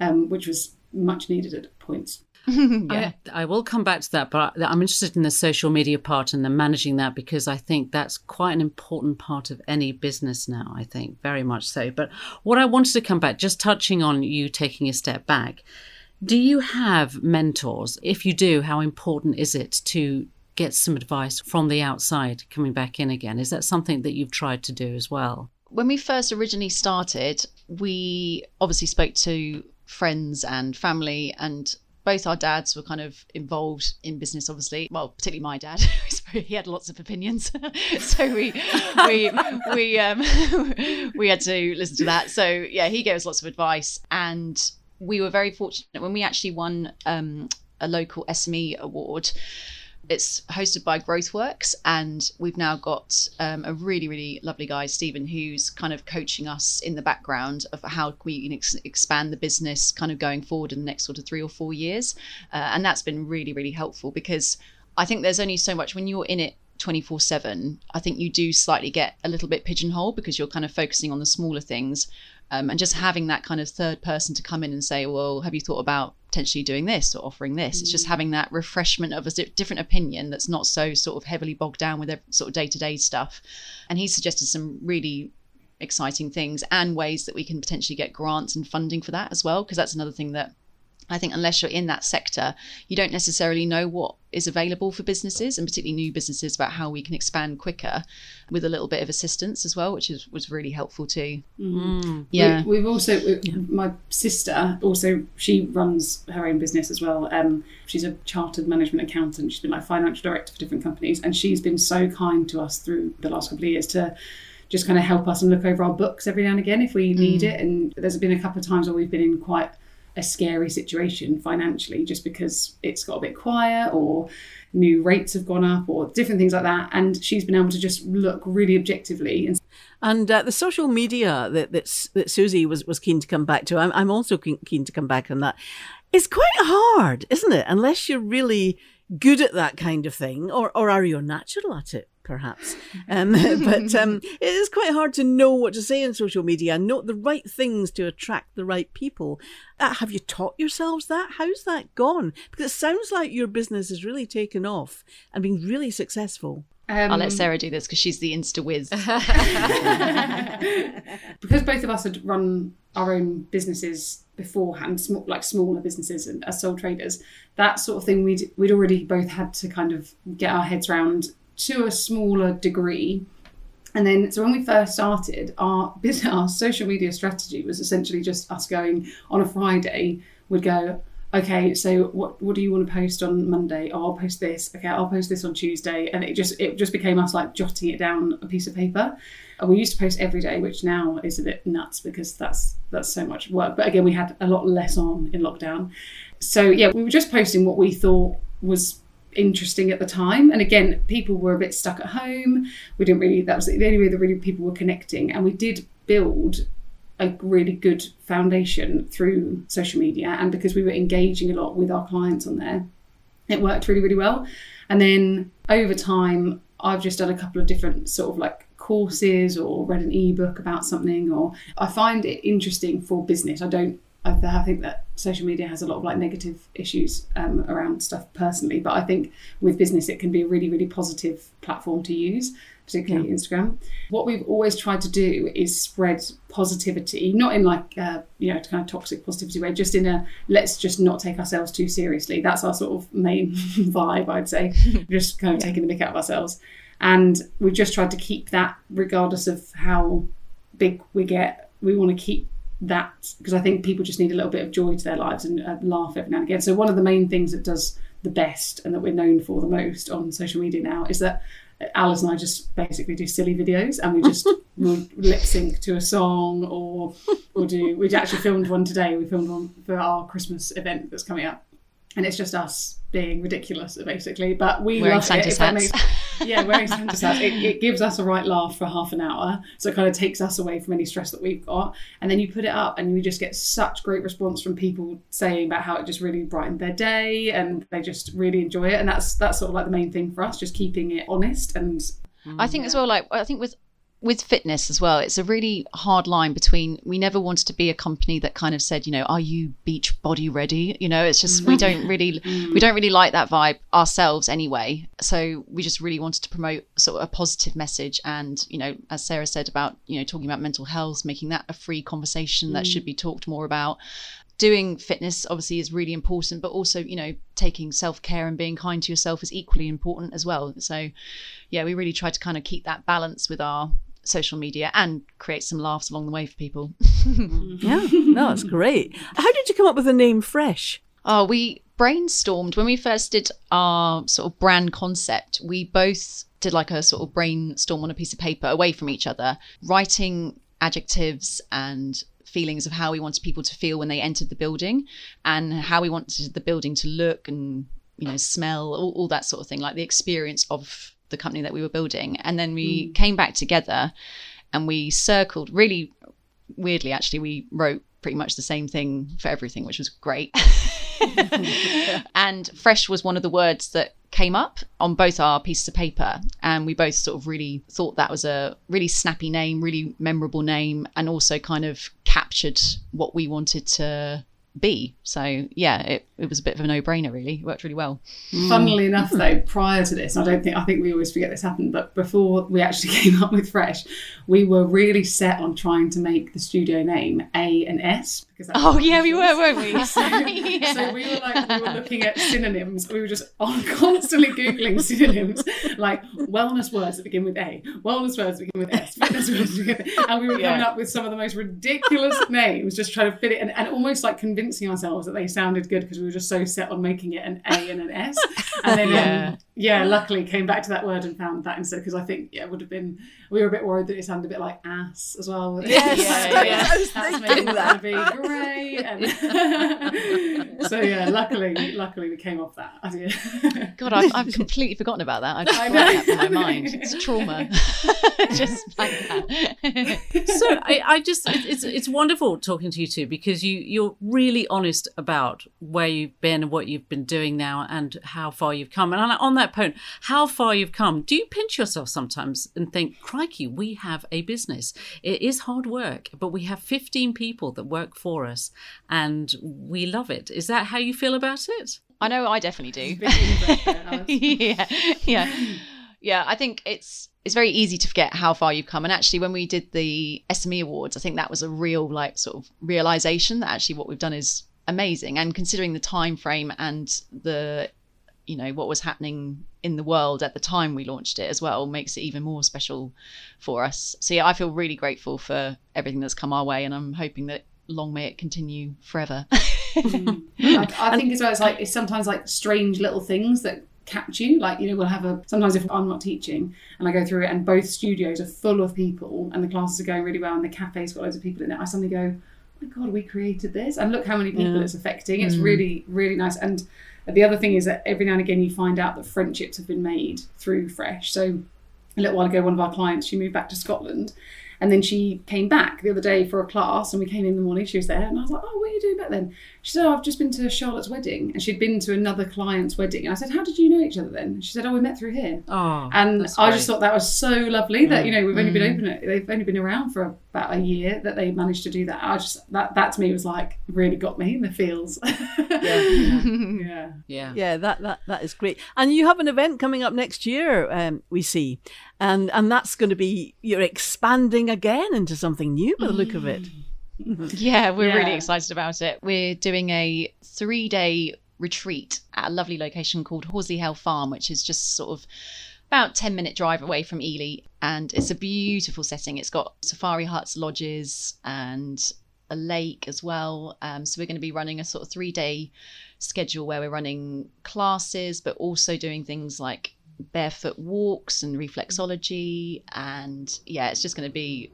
um, which was much needed at points. yeah. I, I, will come back to that, but I'm interested in the social media part and the managing that because I think that's quite an important part of any business now, I think, very much so. But what I wanted to come back, just touching on you taking a step back, do you have mentors? If you do, how important is it to get some advice from the outside coming back in again? Is that something that you've tried to do as well? When we first originally started, we obviously spoke to friends and family and both our dads were kind of involved in business, obviously. Well, particularly my dad, he had lots of opinions, so we we we um, we had to listen to that. So yeah, he gave us lots of advice, and we were very fortunate when we actually won um, a local SME award it's hosted by growthworks and we've now got um, a really really lovely guy stephen who's kind of coaching us in the background of how we can ex- expand the business kind of going forward in the next sort of three or four years. Uh, and that's been really really helpful because i think there's only so much when you're in it 24 7 i think you do slightly get a little bit pigeonholed because you're kind of focusing on the smaller things um, and just having that kind of third person to come in and say well have you thought about potentially doing this or offering this. Mm. It's just mm. having that refreshment of a different opinion that's not so sort of heavily bogged down with sort of day to day stuff. And he suggested some really exciting things and ways that we can potentially get grants and funding for that as well, because that's another thing that I think unless you're in that sector, you don't necessarily know what is available for businesses and particularly new businesses about how we can expand quicker with a little bit of assistance as well, which is, was really helpful too. Mm. Yeah. We, have also, we, yeah. my sister also, she runs her own business as well. Um, she's a chartered management accountant. She's been like financial director for different companies. And she's been so kind to us through the last couple of years to just kind of help us and look over our books every now and again if we need mm. it. And there's been a couple of times where we've been in quite a scary situation financially just because it's got a bit quiet or new rates have gone up or different things like that. And she's been able to just look really objectively and and uh, the social media that, that that Susie was was keen to come back to, I'm I'm also keen, keen to come back on that. It's quite hard, isn't it? Unless you're really good at that kind of thing, or or are you natural at it? Perhaps. Um, but um, it is quite hard to know what to say on social media and note the right things to attract the right people. Uh, have you taught yourselves that? How's that gone? Because it sounds like your business has really taken off and been really successful. Um, I'll let Sarah do this because she's the insta whiz. because both of us had run our own businesses beforehand, small, like smaller businesses and as sole traders, that sort of thing we'd we'd already both had to kind of get our heads around to a smaller degree. And then, so when we first started, our our social media strategy was essentially just us going on a Friday. We'd go, okay, so what what do you want to post on Monday? Oh, I'll post this. Okay, I'll post this on Tuesday, and it just it just became us like jotting it down a piece of paper. And we used to post every day, which now is a bit nuts because that's that's so much work. But again, we had a lot less on in lockdown. So yeah, we were just posting what we thought was interesting at the time. And again, people were a bit stuck at home. We didn't really, that was the only way that really people were connecting. And we did build a really good foundation through social media. And because we were engaging a lot with our clients on there, it worked really, really well. And then over time, I've just done a couple of different sort of like courses or read an ebook about something, or I find it interesting for business. I don't I, think that social media has a lot of like negative issues um, around stuff personally, but I think with business it can be a really really positive platform to use, particularly yeah. Instagram. What we've always tried to do is spread positivity, not in like uh, you know kind of toxic positivity way, just in a let's just not take ourselves too seriously. That's our sort of main vibe, I'd say. just kind of yeah. taking the mick out of ourselves, and we've just tried to keep that regardless of how big we get. We want to keep that because I think people just need a little bit of joy to their lives and uh, laugh every now and again. So one of the main things that does the best and that we're known for the most on social media now is that Alice and I just basically do silly videos and we just lip sync to a song or or do we actually filmed one today. We filmed one for our Christmas event that's coming up and it's just us being ridiculous basically but we wearing love Santa's it, hats. Makes, yeah wearing it, it, gives us a right laugh for half an hour. So it kind of takes us away from any stress that we've got. And then you put it up and you just get such great response from people saying about how it just really brightened their day and they just really enjoy it. And that's that's sort of like the main thing for us just keeping it honest and I think as well like I think with with fitness as well, it's a really hard line between we never wanted to be a company that kind of said, you know, are you beach body ready? You know, it's just we don't really we don't really like that vibe ourselves anyway. So we just really wanted to promote sort of a positive message and, you know, as Sarah said about, you know, talking about mental health, making that a free conversation that should mm. be talked more about doing fitness obviously is really important but also you know taking self-care and being kind to yourself is equally important as well so yeah we really try to kind of keep that balance with our social media and create some laughs along the way for people. yeah, no, it's great. How did you come up with the name Fresh? Oh, we brainstormed when we first did our sort of brand concept. We both did like a sort of brainstorm on a piece of paper away from each other, writing adjectives and feelings of how we wanted people to feel when they entered the building and how we wanted the building to look and you know smell all, all that sort of thing like the experience of the company that we were building. And then we hmm. came back together and we circled really weirdly actually we wrote pretty much the same thing for everything which was great. And fresh was one of the words that came up on both our pieces of paper. And we both sort of really thought that was a really snappy name really memorable name and also kind of captured what we wanted to be. So yeah it, it was a bit of a no-brainer really. It worked really well. Mm. Funnily enough, though, prior to this, I don't think I think we always forget this happened, but before we actually came up with Fresh, we were really set on trying to make the studio name A and S because that's oh yeah we were weren't we? So, so we were like we were looking at synonyms. We were just on constantly googling synonyms like wellness words that begin with A, wellness words that begin with S, fitness words that begin with- and we were coming up with some of the most ridiculous names, just trying to fit it and, and almost like convincing ourselves that they sounded good because we were just so set on making it an A and an S. And then yeah, um, yeah luckily came back to that word and found that instead because I think yeah it would have been we were a bit worried that it sounded a bit like ass as well. Yes, Yeah, yeah. I was That's thinking that. going be great. And so yeah, luckily, luckily we came off that. God, I've, I've completely forgotten about that. I've I I that from my mind. It's trauma. Just like that. so I, I just it- it's it's wonderful talking to you two because you you're really honest about where you've been and what you've been doing now and how far you've come. And on, on that point, how far you've come. Do you pinch yourself sometimes and think, "Crikey, we have a business. It is hard work, but we have 15 people that work for us, and we love it. Is that how you feel about it? I know I definitely do. Bit in-breath there, Alice. yeah, yeah, yeah. I think it's it's very easy to forget how far you've come. And actually, when we did the SME Awards, I think that was a real like sort of realization that actually what we've done is amazing. And considering the time frame and the you know what was happening in the world at the time we launched it as well makes it even more special for us. So yeah, I feel really grateful for everything that's come our way, and I'm hoping that long may it continue forever. Mm-hmm. I, I think as well, it's like it's sometimes like strange little things that catch you. Like you know, we'll have a sometimes if I'm not teaching and I go through it, and both studios are full of people, and the classes are going really well, and the cafe's got loads of people in it. I suddenly go, oh my god, we created this, and look how many people it's affecting. It's mm. really really nice. And the other thing is that every now and again you find out that friendships have been made through Fresh. So a little while ago, one of our clients, she moved back to Scotland. And then she came back the other day for a class, and we came in the morning. She was there, and I was like, "Oh, what are you doing back then?" She said, "Oh, I've just been to Charlotte's wedding," and she'd been to another client's wedding. And I said, "How did you know each other then?" She said, "Oh, we met through here." Oh, And I great. just thought that was so lovely that you mm, know we've only been mm. open it. They've only been around for about a year that they managed to do that. I just that that to me was like really got me in the feels. yeah. yeah. Yeah, that, that that is great. And you have an event coming up next year, um, we see, and and that's going to be you're expanding again into something new by the look of it. Mm. Yeah, we're really excited about it. We're doing a three day retreat at a lovely location called Horsley Hill Farm, which is just sort of about 10 minute drive away from Ely. And it's a beautiful setting. It's got safari huts, lodges, and a lake as well. Um, so we're going to be running a sort of three day schedule where we're running classes, but also doing things like barefoot walks and reflexology. And yeah, it's just going to be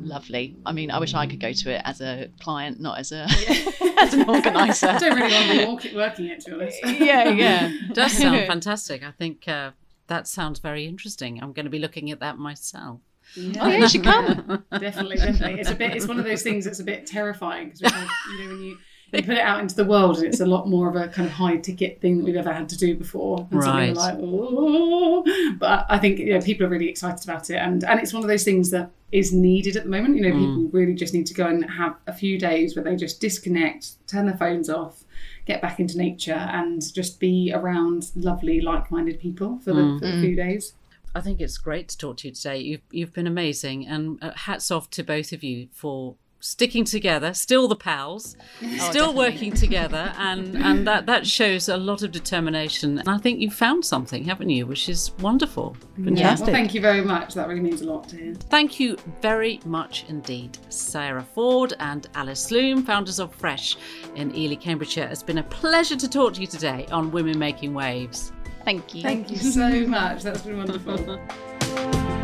lovely. I mean, I wish I could go to it as a client, not as a as an organizer. I don't really want to be working it to be honest. yeah, yeah. It does sound fantastic. I think uh, that sounds very interesting. I'm going to be looking at that myself. Oh yeah, you should come. definitely, definitely. It's a bit. It's one of those things that's a bit terrifying because you know when you. You put it out into the world, and it's a lot more of a kind of high ticket thing that we've ever had to do before. And suddenly we're Right. like, "Oh." But I think you know, people are really excited about it, and and it's one of those things that is needed at the moment. You know, mm. people really just need to go and have a few days where they just disconnect, turn their phones off, get back into nature, and just be around lovely, like-minded people for the, mm. for the few mm. days. I think it's great to talk to you today. You've you've been amazing, and uh, hats off to both of you for sticking together, still the pals, Oh, still working together, and and that that shows a lot of determination. And I think you found something, haven't you? Which is wonderful, Yeah, fantastic. well, thank you very much. That really means a lot to hear. Thank you very much indeed, Sarah Ford and Alice Loom, founders of Fresh in Ely, Cambridgeshire. It's been a pleasure to talk to you today on Women Making Waves. Thank you. Thank you so much. That's been wonderful.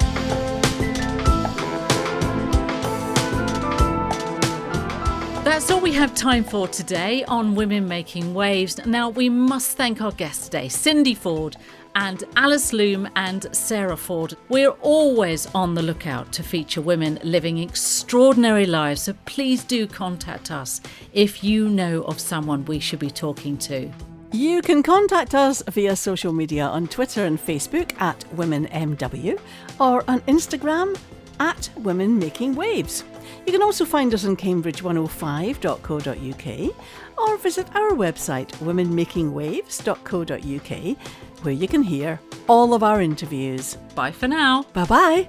That's all we have time for today on Women Making Waves. Now, we must thank our guests today, Cindy Forde and Alice Loom and Sarah Ford. We're always on the lookout to feature women living extraordinary lives, so please do contact us if you know of someone we should be talking to. You can contact us via social media on Twitter and Facebook at WomenMW or on Instagram at Women Making Waves. You can also find us on cambridge105.co.uk or visit our website womenmakingwaves.co.uk where you can hear all of our interviews. Bye for now. Bye bye.